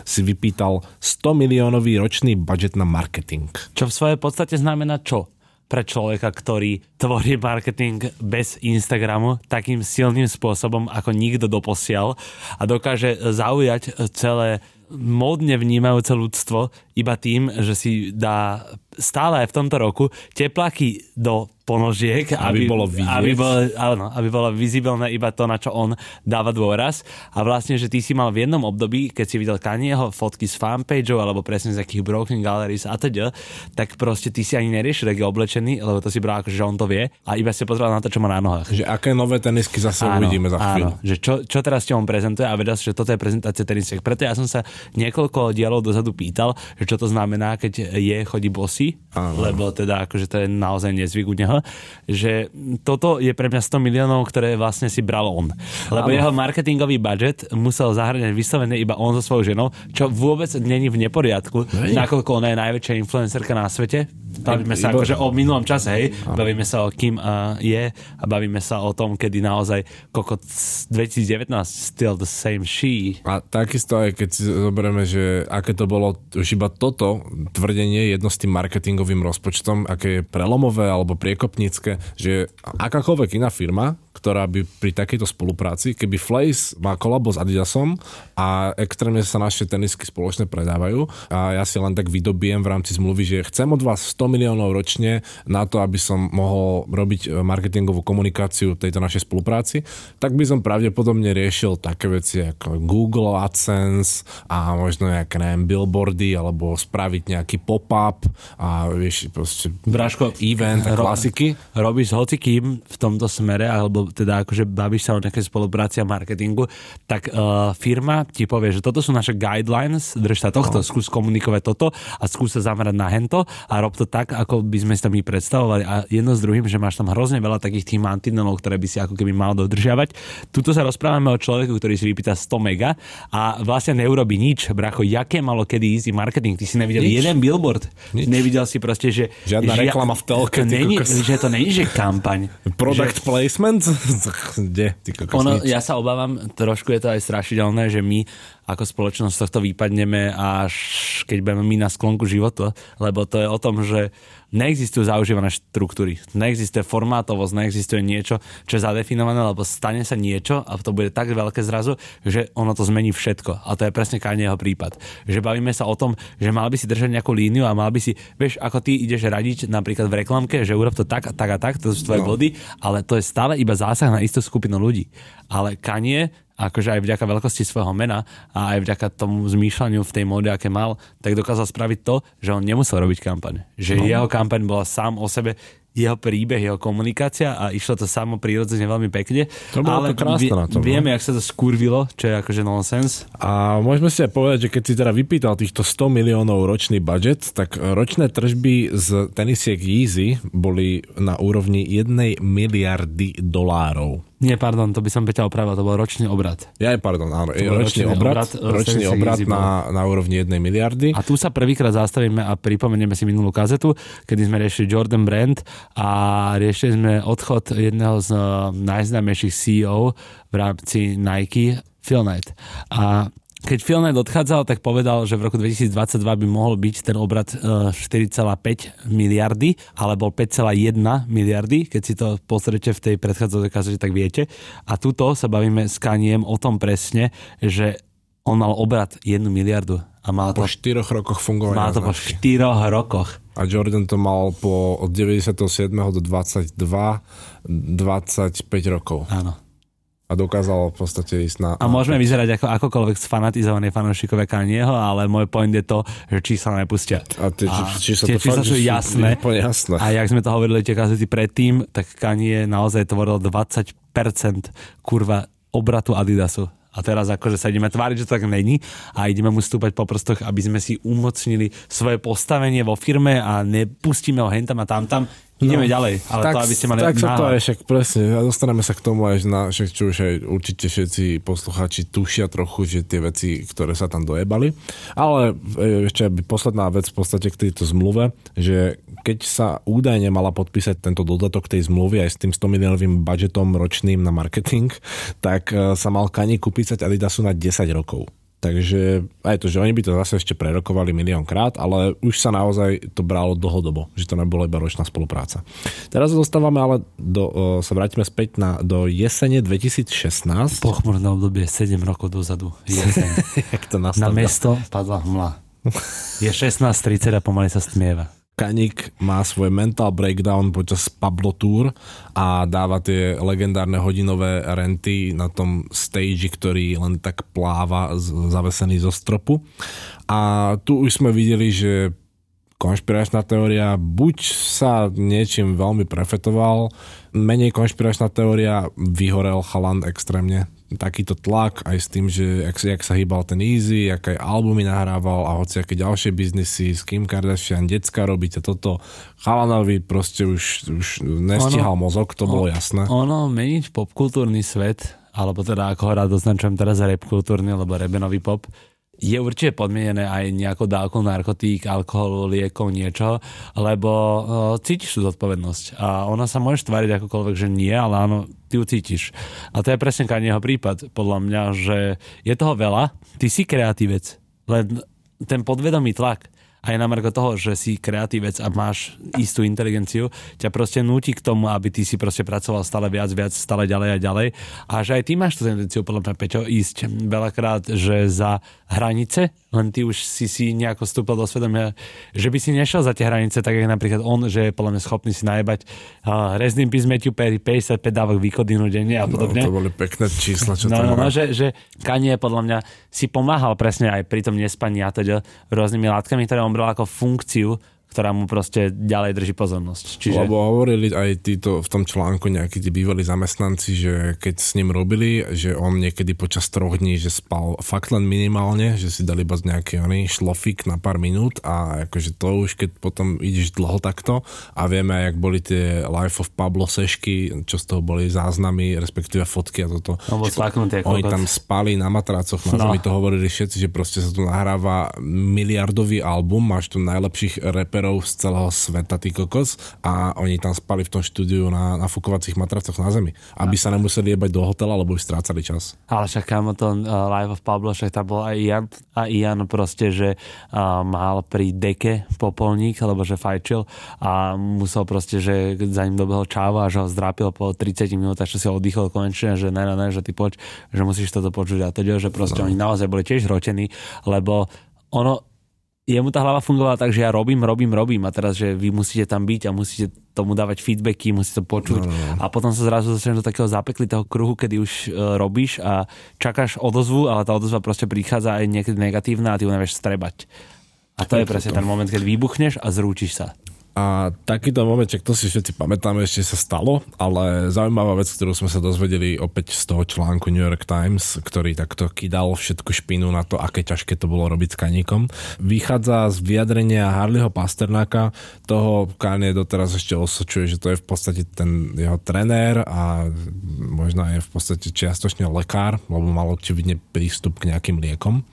si vypýtal 100 miliónový ročný budget na marketing. Čo v svojej podstate znamená čo? Pre človeka, ktorý tvorí marketing bez Instagramu takým silným spôsobom, ako nikto doposiaľ a dokáže zaujať celé módne vnímajúce ľudstvo iba tým, že si dá stále aj v tomto roku tepláky do ponožiek, Aby bolo vidieť. aby bolo, áno, aby bolo vizibilné iba to, na čo on dáva dôraz. A vlastne, že ty si mal v jednom období, keď si videl Kanyeho fotky z fanpageov alebo presne z akých broken galleries a teda, tak proste ty si ani neriešil, ak je oblečený, lebo to si bral ako, že on to vie a iba si pozeral na to, čo má na nohách. Že aké nové tenisky zase uvidíme za chvíľu. Áno, že čo, čo teraz ti on prezentuje a vedel že toto je prezentácia tenisiek. Preto ja som sa niekoľko dialov dozadu pýtal, že čo to znamená, keď je, chodí bosy, Áno. lebo teda akože to je naozaj nezvyk u neho, že toto je pre mňa 100 miliónov, ktoré vlastne si bral on. Lebo Áno. jeho marketingový budget musel zahrňať vyslovene iba on so svojou ženou, čo vôbec není v neporiadku, Hej. nakoľko ona je najväčšia influencerka na svete. Bavíme sa akože o minulom čase, hej. Bavíme sa o Kim uh, je a bavíme sa o tom, kedy naozaj kokot 2019 still the same she. A takisto aj keď si zoberieme, že aké to bolo už iba toto tvrdenie jedno s tým marketingovým rozpočtom, aké je prelomové alebo priekopnícke, že akákoľvek iná firma, ktorá by pri takejto spolupráci, keby Flace má kolabo s Adidasom a extrémne sa naše tenisky spoločne predávajú a ja si len tak vydobiem v rámci zmluvy, že chcem od vás 100 miliónov ročne na to, aby som mohol robiť e, marketingovú komunikáciu tejto našej spolupráci, tak by som pravdepodobne riešil také veci ako Google AdSense a možno nejaké neviem, billboardy alebo spraviť nejaký pop-up a vieš, proste Bráško, event ro- klasiky. Díky. robíš s hocikým v tomto smere, alebo teda akože bavíš sa o nejakej spolupráci a marketingu, tak uh, firma ti povie, že toto sú naše guidelines, drž sa tohto, no. skús komunikovať toto a skús sa zamerať na hento a rob to tak, ako by sme si tam my predstavovali a jedno s druhým, že máš tam hrozne veľa takých tých mantinelov, ktoré by si ako keby mal dodržiavať. Tuto sa rozprávame o človeku, ktorý si vypýta 100 mega a vlastne neurobi nič. Bracho, jaké malo kedy easy marketing? Ty si nevidel nič. jeden billboard. Nič. Nevidel si proste, že... Žiadna že reklama v telke. Není, že to není, že kampaň. Product že, placement? Kde? Ty ono, ja sa obávam, trošku je to aj strašidelné, že my ako spoločnosť tohto vypadneme až keď budeme my na sklonku života, lebo to je o tom, že neexistujú zaužívané štruktúry, neexistuje formátovosť, neexistuje niečo, čo je zadefinované, lebo stane sa niečo a to bude tak veľké zrazu, že ono to zmení všetko. A to je presne Kanyeho prípad. Že bavíme sa o tom, že mal by si držať nejakú líniu a mal by si, vieš, ako ty ideš radiť napríklad v reklamke, že urob to tak a tak a tak, to sú tvoje no. body, ale to je stále iba zásah na istú skupinu ľudí. Ale Kanye akože aj vďaka veľkosti svojho mena a aj vďaka tomu zmýšľaniu v tej móde, aké mal, tak dokázal spraviť to, že on nemusel robiť kampaň. Že no. jeho kampaň bola sám o sebe jeho príbeh, jeho komunikácia a išlo to samo prirodzene veľmi pekne. To bolo ale to krásne na tom. Vieme, jak sa to skurvilo, čo je akože nonsens. A môžeme si aj povedať, že keď si teda vypýtal týchto 100 miliónov ročný budget, tak ročné tržby z tenisiek Yeezy boli na úrovni 1 miliardy dolárov. Nie, pardon, to by som Peťa opravil, to bol ročný obrad. Ja pardon, áno, ročný, ročný obrad, obrad, ročný obrad na, na úrovni 1 miliardy. A tu sa prvýkrát zastavíme a pripomenieme si minulú kazetu, kedy sme riešili Jordan Brand a riešili sme odchod jedného z uh, najznámejších CEO v rámci Nike, Phil Knight. A keď Phil Knight odchádzal, tak povedal, že v roku 2022 by mohol byť ten obrad 4,5 miliardy, alebo 5,1 miliardy, keď si to pozrite v tej predchádzajúcej kazete, tak viete. A tuto sa bavíme s Kaniem o tom presne, že on mal obrad 1 miliardu. A mal po to, 4 rokoch fungovania. Mal to po 4 rokoch. A Jordan to mal po od 97. do 22, 25 rokov. Áno a dokázal v podstate ísť na... A môžeme vyzerať ako akokoľvek sfanatizovaní fanúšikovia Kanyeho, ale môj point je to, že čísla nepustia. A tie, a či, či tie to čísla sú jasné. jasné. A jak sme to hovorili tie kazety predtým, tak Kanye naozaj tvoril 20% kurva obratu Adidasu. A teraz akože sa ideme tváriť, že to tak není a ideme mu stúpať po prstoch, aby sme si umocnili svoje postavenie vo firme a nepustíme ho hentam a tam tam. Ideme no, ďalej, ale tak, to, aby ste mali Tak sa to aj však presne, a dostaneme sa k tomu aj na, však čo už aj určite všetci poslucháči tušia trochu, že tie veci, ktoré sa tam dojebali. Ale e, ešte posledná vec v podstate k tejto zmluve, že keď sa údajne mala podpísať tento dodatok tej zmluvy aj s tým 100 miliónovým budžetom ročným na marketing, tak e, sa mal Kani kúpiť Adidasu na 10 rokov. Takže aj to, že oni by to zase ešte prerokovali milión krát, ale už sa naozaj to bralo dlhodobo, že to nebola iba ročná spolupráca. Teraz dostávame ale, do, o, sa vrátime späť na, do jesene 2016. Pochmurné obdobie 7 rokov dozadu. Jeseň. Jak to na mesto padla hmla. Je 16.30 a pomaly sa stmieva. Kanik má svoj mental breakdown počas Pablo Tour a dáva tie legendárne hodinové renty na tom stage, ktorý len tak pláva zavesený zo stropu. A tu už sme videli, že konšpiračná teória buď sa niečím veľmi prefetoval, menej konšpiračná teória vyhorel chaland extrémne takýto tlak aj s tým, že jak, jak sa hýbal ten Easy, aké albumy nahrával a hoci aké ďalšie biznisy s Kim Kardashian, decka robíte toto. Chalanovi proste už, už nestihal ono, mozog, to bolo jasné. Ono meniť popkultúrny svet, alebo teda ako ho rád označujem teraz rap kultúrny, lebo rebenový pop, je určite podmienené aj nejakou dávkou narkotík, alkoholu, liekov, niečo, lebo uh, cítiš tú zodpovednosť a ona sa môže tváriť akokoľvek, že nie, ale áno, ty ju cítiš. A to je presne jeho prípad, podľa mňa, že je toho veľa, ty si kreatívec, len ten podvedomý tlak, aj na marko toho, že si kreatívec a máš istú inteligenciu, ťa proste núti k tomu, aby ty si proste pracoval stále viac, viac, stále ďalej a ďalej. A že aj ty máš tú tendenciu, podľa mňa, Peťo, ísť veľakrát, že za hranice, len ty už si si nejako vstúpil do svedomia, že by si nešiel za tie hranice, tak ako napríklad on, že je podľa mňa schopný si najebať uh, rezným písmeťu 55 dávok východinu denne a no, podobne. No, to boli pekné čísla, čo no, tam no, no, že, že Kanye podľa mňa si pomáhal presne aj pri tom nespaní a teda rôznymi látkami, ktoré on bral ako funkciu ktorá mu proste ďalej drží pozornosť. Čiže... Lebo hovorili aj títo v tom článku nejakí tí bývalí zamestnanci, že keď s ním robili, že on niekedy počas troch dní, že spal fakt len minimálne, že si dali iba nejaký oný šlofik na pár minút a akože to už keď potom ideš dlho takto a vieme, jak boli tie Life of Pablo sešky, čo z toho boli záznamy, respektíve fotky a toto. No, oni tam spali na matrácoch, na no. zemi to hovorili všetci, že proste sa tu nahráva miliardový album, máš tu najlepších reper reperov z celého sveta, ty kokos, a oni tam spali v tom štúdiu na, na fukovacích matracoch na zemi, aby sa nemuseli jebať do hotela, lebo už strácali čas. Ale však kámo, to uh, Live of Pablo, však tam bol aj Ian a Ian proste, že uh, mal pri deke popolník, lebo že fajčil a musel proste, že za ním dobehol čáva a že ho zdrápil po 30 minútach, že si ho oddychol konečne, že ne, ne, ne, že ty poč, že musíš toto počuť a teda, že proste no. oni naozaj boli tiež hrotení, lebo ono, jemu tá hlava fungovala tak, že ja robím, robím, robím a teraz, že vy musíte tam byť a musíte tomu dávať feedbacky, musíte to počuť no, no, no. a potom sa zrazu dostaneš do takého zapeklitého kruhu, kedy už uh, robíš a čakáš odozvu, ale tá odozva proste prichádza aj niekedy negatívna a ty ju nevieš strebať. A to je presne ten moment, keď vybuchneš a zrúčiš sa. A takýto moment, to si všetci pamätáme, ešte sa stalo, ale zaujímavá vec, ktorú sme sa dozvedeli opäť z toho článku New York Times, ktorý takto kydal všetku špinu na to, aké ťažké to bolo robiť s kaníkom. Vychádza z vyjadrenia Harleyho Pasternáka, toho Kanye doteraz ešte osočuje, že to je v podstate ten jeho trenér a možno je v podstate čiastočne lekár, lebo mal očividne prístup k nejakým liekom.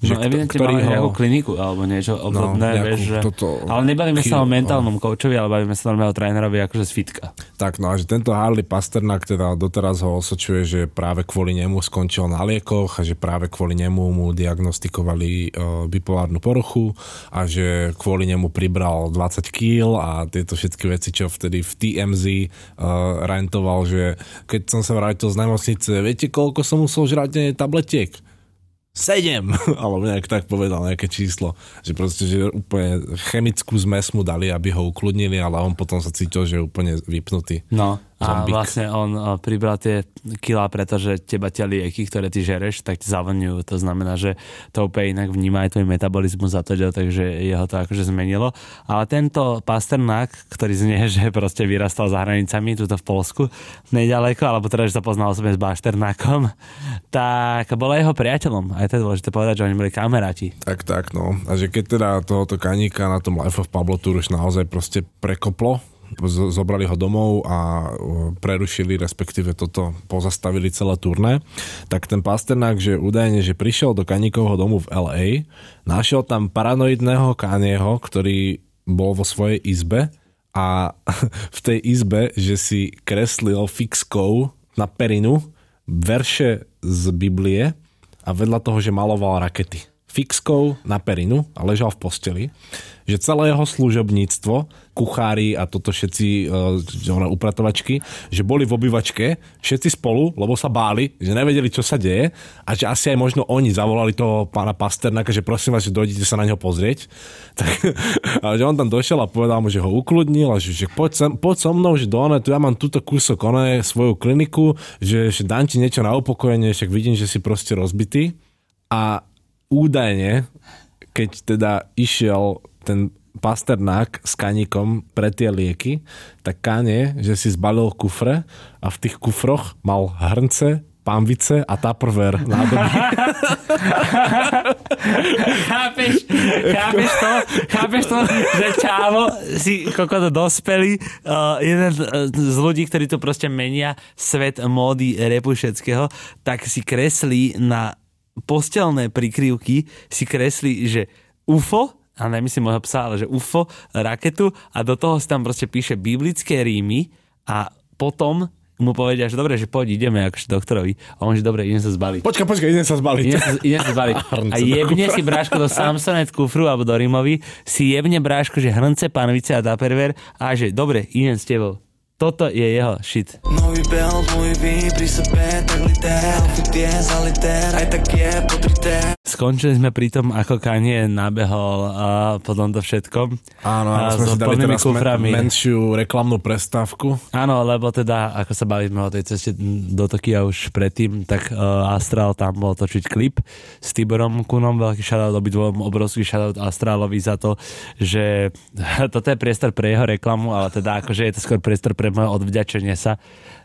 Že no evidentne mal ho... nejakú kliniku alebo niečo no, obdobné, no, vieš, že... toto... ale nebavíme sa o mentálnom coachovi, ale bavíme sa normálne o trénerovi akože z fitka. Tak no a že tento Harley Pasternak teda doteraz ho osočuje, že práve kvôli nemu skončil na liekoch a že práve kvôli nemu mu diagnostikovali uh, bipolárnu poruchu a že kvôli nemu pribral 20 kg a tieto všetky veci, čo vtedy v TMZ uh, rentoval, že keď som sa vrátil z nemocnice, viete koľko som musel žrať tabletiek? 7, alebo nejak tak povedal nejaké číslo, že proste, že úplne chemickú zmes mu dali, aby ho ukludnili, ale on potom sa cítil, že je úplne vypnutý. No, a vlastne on pribral tie kila, pretože teba tie lieky, ktoré ty žereš, tak ti zavňujú. To znamená, že to úplne inak vníma aj tvoj metabolizmus za to, takže jeho to akože zmenilo. Ale tento Pasternák, ktorý znie, že proste vyrastal za hranicami tuto v Polsku, nedaleko, alebo teda, že sa poznal osobne s Bašternákom, tak bol jeho priateľom. Aj to je dôležité povedať, že oni boli kamaráti. Tak, tak, no. A že keď teda tohoto kaníka na tom Life of Pablo Tour už naozaj proste prekoplo, zobrali ho domov a prerušili, respektíve toto pozastavili celé turné, tak ten Pasternák, že údajne, že prišiel do Kaníkovho domu v LA, našiel tam paranoidného Kanieho, ktorý bol vo svojej izbe a v tej izbe, že si kreslil fixkou na perinu verše z Biblie a vedľa toho, že maloval rakety. Fixkou na perinu a ležal v posteli že celé jeho služobníctvo, kuchári a toto všetci uh, upratovačky, že boli v obývačke, všetci spolu, lebo sa báli, že nevedeli, čo sa deje a že asi aj možno oni zavolali toho pána Pasternáka, že prosím vás, že dojdete sa na neho pozrieť. Tak, a že on tam došiel a povedal mu, že ho ukludnil a že, že poď, sem, poď so mnou, že do one, tu ja mám túto kúsok one, svoju kliniku, že, že dám ti niečo na upokojenie, však vidím, že si proste rozbitý. A údajne, keď teda išiel ten Pasternák s kaníkom pre tie lieky, tak Kanie, že si zbalil kufre a v tých kufroch mal hrnce, pambice a tupperware nádoby. chápeš, chápeš to, chápeš to, že čávo si kokot dospelý, uh, jeden z ľudí, ktorí to proste menia svet módy repu všetkého, tak si kreslí na postelné prikryvky, si kreslí, že UFO, a nemyslím môjho psa, ale že UFO, raketu a do toho si tam proste píše biblické rímy a potom mu povedia, že dobre, že poď, ideme akože doktorovi. A on že dobre, idem sa zbaliť. Počkaj, počkaj, idem sa zbaliť. Idem sa, idem sa zbaliť. A jebne si bráško do Samsonet kufru alebo do Rimovi, si jebne bráško, že hrnce, panvice a daperver a že dobre, idem s tebou. Toto je jeho shit. Nový bel, môj ví, pri sebe, tak liter, je za liter, aj tak je potrité. Skončili sme pri tom, ako Kanye nabehol a po tomto všetkom. Áno, A áno, sme si dali teraz kuframi. men- menšiu reklamnú prestávku. Áno, lebo teda, ako sa bavíme o tej ceste do Tokia už predtým, tak uh, Astral tam bol točiť klip s Tiborom Kunom, veľký shoutout obidvom, obrovský shoutout Astralovi za to, že toto je priestor pre jeho reklamu, ale teda akože je to skôr priestor pre moje odvďačenie sa,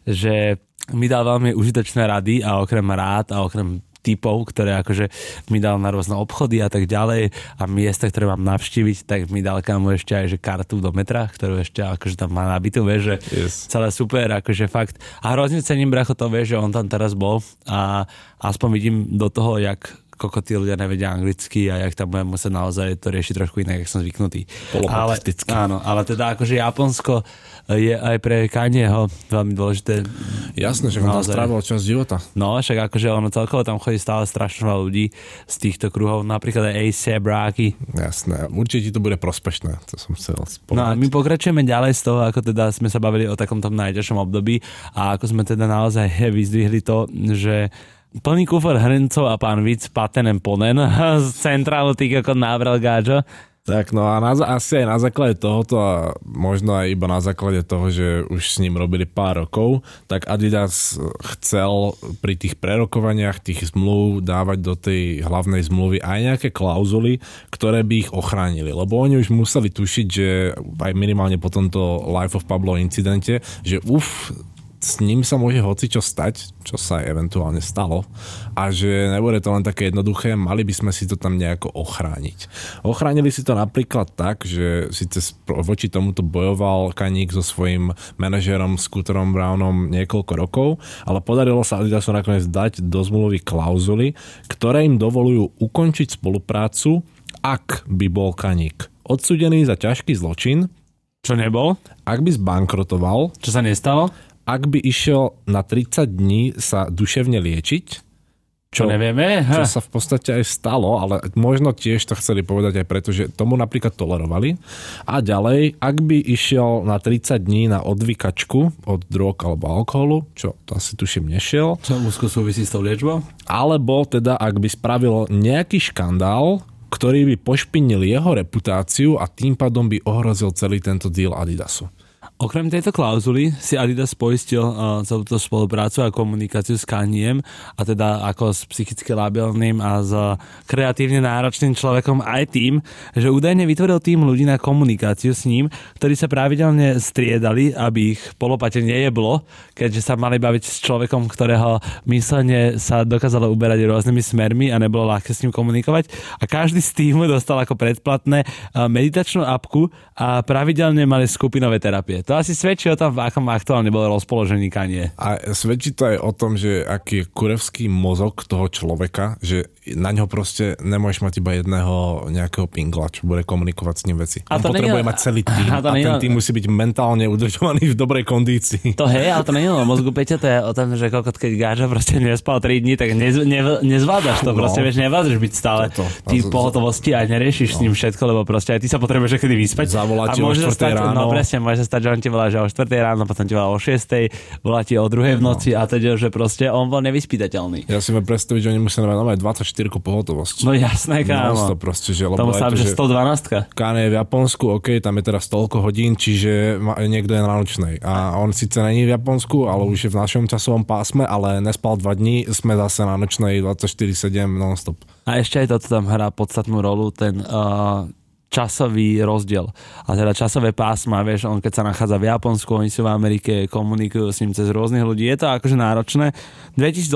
že mi dal veľmi užitočné rady a okrem rád a okrem typov, ktoré akože mi dal na rôzne obchody a tak ďalej a miesta, ktoré mám navštíviť, tak mi dal kamu ešte aj že kartu do metra, ktorú ešte akože tam má nabitú, vieš, že Yes. celé super, akože fakt. A hrozne cením, bracho, to vie, že on tam teraz bol a aspoň vidím do toho, jak koľko tí ľudia nevedia anglicky a jak tam budem musieť naozaj to riešiť trošku inak, jak som zvyknutý. Ale, áno, ale teda akože Japonsko je aj pre Kanyeho veľmi dôležité. Jasné, že on tam strávil časť života. No, však akože ono celkovo tam chodí stále strašne veľa ľudí z týchto kruhov, napríklad aj A$AP Rocky, Jasné, určite ti to bude prospešné, to som chcel No a spomenúť. my pokračujeme ďalej z toho, ako teda sme sa bavili o takom tom najťažšom období a ako sme teda naozaj vyzdvihli to, že plný kufor hrncov a pán Vic patenem ponen z centrálu tých ako návral gáčo. Tak no a na, asi aj na základe tohoto a možno aj iba na základe toho, že už s ním robili pár rokov, tak Adidas chcel pri tých prerokovaniach tých zmluv dávať do tej hlavnej zmluvy aj nejaké klauzuly, ktoré by ich ochránili. Lebo oni už museli tušiť, že aj minimálne po tomto Life of Pablo incidente, že uf, s ním sa môže hocičo stať, čo sa aj eventuálne stalo a že nebude to len také jednoduché, mali by sme si to tam nejako ochrániť. Ochránili si to napríklad tak, že síce voči tomuto bojoval Kaník so svojím manažérom Scooterom Brownom niekoľko rokov, ale podarilo sa Adidasu nakoniec dať do zmluvy klauzuly, ktoré im dovolujú ukončiť spoluprácu, ak by bol Kaník odsudený za ťažký zločin, Čo nebol? ak by zbankrotoval, Čo sa nestalo? Ak by išiel na 30 dní sa duševne liečiť, Čo nevieme? čo sa v podstate aj stalo, ale možno tiež to chceli povedať aj preto, že tomu napríklad tolerovali. A ďalej, ak by išiel na 30 dní na odvykačku od drog alebo alkoholu, čo to asi tuším nešiel, Čo úzko súvisí s tou liečbou? alebo teda ak by spravil nejaký škandál, ktorý by pošpinil jeho reputáciu a tým pádom by ohrozil celý tento deal Adidasu. Okrem tejto klauzuly si Adidas poistil uh, celú tú spoluprácu a komunikáciu s Kaniem a teda ako s psychicky labilným a s kreatívne náročným človekom aj tým, že údajne vytvoril tým ľudí na komunikáciu s ním, ktorí sa pravidelne striedali, aby ich polopate nejeblo, keďže sa mali baviť s človekom, ktorého myslenie sa dokázalo uberať rôznymi smermi a nebolo ľahké s ním komunikovať a každý z týmu dostal ako predplatné uh, meditačnú apku a pravidelne mali skupinové terapie. To asi svedčí o tom, v akom aktuálne bolo rozpoložení Kanye. A svedčí to aj o tom, že aký je kurevský mozog toho človeka, že na ňo proste nemôžeš mať iba jedného nejakého pingla, čo bude komunikovať s ním veci. A On to potrebuje nie- mať celý tým a a, to nie- ten tým musí byť mentálne udržovaný v dobrej kondícii. To hej, ale to nie je o mozgu Peťa, to je o tom, že koľko keď gáža proste nespal 3 dní, tak nez, ne, nezvládaš to, No. proste vieš, nevládaš byť stále Toto. ty v A pohotovosti a neriešiš s ním všetko, lebo proste aj ty sa potrebuješ kedy vyspať. Zavolá a môže sa 4 stať, ráno. No presne, môže sa stať, že on ti volá, že o 4 ráno, potom ti volá o 6, volá ti o 2 v noci a teda, že proste on bol nevyspytateľný. Ja si viem predstaviť, že oni musia mať 24 pohotovosť. No jasné, kámo. to proste, že, lebo Tomu sa to, že že 112 Kane je v Japonsku, OK, tam je teraz toľko hodín, čiže niekto je na nočnej. A on síce není v Japonsku, ale už je v našom časovom pásme, ale nespal dva dní, sme zase na nočnej 24-7 non-stop. A ešte aj toto tam hrá podstatnú rolu, ten uh, časový rozdiel. A teda časové pásma, vieš, on keď sa nachádza v Japonsku, oni sú v Amerike, komunikujú s ním cez rôznych ľudí. Je to akože náročné. 2018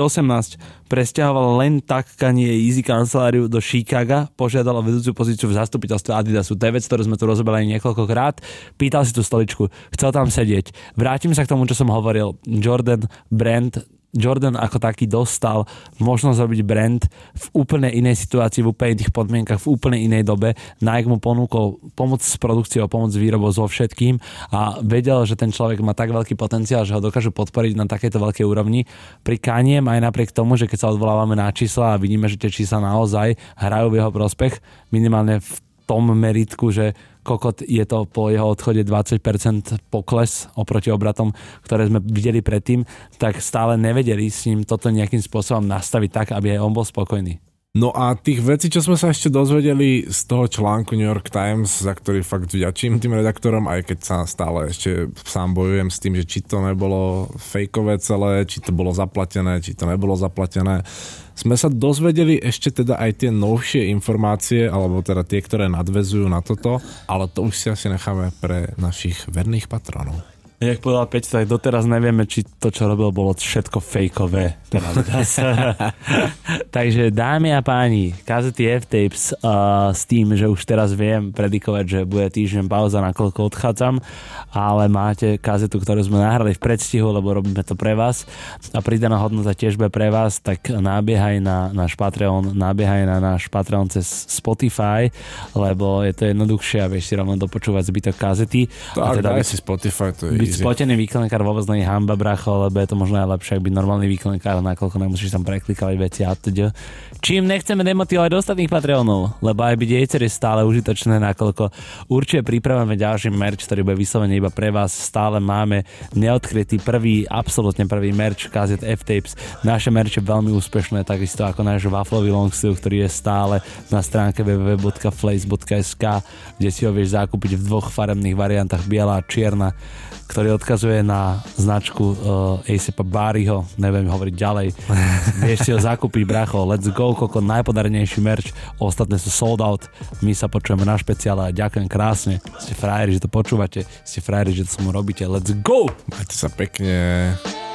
presťahoval len tak Kanye Easy kanceláriu do Chicaga, požiadal o vedúcu pozíciu v zastupiteľstve Adidasu. Vec, ktorú sme tu rozoberali niekoľkokrát. Pýtal si tú stoličku, chcel tam sedieť. Vrátim sa k tomu, čo som hovoril. Jordan brand Jordan ako taký dostal možnosť robiť brand v úplne inej situácii, v úplne iných podmienkach, v úplne inej dobe. Nike mu ponúkol pomoc s produkciou, pomoc s výrobou, so všetkým a vedel, že ten človek má tak veľký potenciál, že ho dokážu podporiť na takejto veľkej úrovni. Pri Kaniem aj napriek tomu, že keď sa odvolávame na čísla a vidíme, že tie čísla naozaj hrajú v jeho prospech, minimálne v tom meritku, že kokot je to po jeho odchode 20% pokles oproti obratom, ktoré sme videli predtým, tak stále nevedeli s ním toto nejakým spôsobom nastaviť tak, aby aj on bol spokojný. No a tých vecí, čo sme sa ešte dozvedeli z toho článku New York Times, za ktorý fakt vďačím tým redaktorom, aj keď sa stále ešte sám bojujem s tým, že či to nebolo fejkové celé, či to bolo zaplatené, či to nebolo zaplatené, sme sa dozvedeli ešte teda aj tie novšie informácie, alebo teda tie, ktoré nadvezujú na toto, ale to už si asi necháme pre našich verných patronov. Jak povedal Peť, tak doteraz nevieme, či to, čo robil, bolo všetko fejkové. Takže dámy a páni, kazety F-Tapes uh, s tým, že už teraz viem predikovať, že bude týždeň pauza, nakoľko odchádzam, ale máte kazetu, ktorú sme nahrali v predstihu, lebo robíme to pre vás a pridaná hodnota tiež bude pre vás, tak nábiehaj na náš Patreon, nábiehaj na náš Patreon cez Spotify, lebo je to jednoduchšie a vieš si rovno dopočúvať zbytok kazety. Tak, a teda, daj si Spotify, to je byť spotený výkonnekár vôbec nie je hamba, bracho, lebo je to možno aj lepšie, ak byť normálny výkonnekár, nakoľko nemusíš tam preklikávať veci a teda. Čím nechceme demotivovať ostatných Patreonov, lebo aj byť jejcer je stále užitočné, nakoľko určite pripravujeme ďalší merch, ktorý bude vyslovene iba pre vás. Stále máme neodkrytý prvý, absolútne prvý merch kazet F-Tapes. Naše merch je veľmi úspešné, takisto ako náš waflový long sleeve, ktorý je stále na stránke www.flace.sk, kde si ho vieš zakúpiť v dvoch farebných variantách, biela a čierna ktorý odkazuje na značku uh, ASAP Bariho, neviem hovoriť ďalej. Vieš si ho zakúpiť, bracho, let's go, koko najpodarnejší merch, ostatné sú sold out, my sa počujeme na špeciále a ďakujem krásne, ste frajeri, že to počúvate, ste frajeri, že to mu robíte, let's go! Majte sa pekne.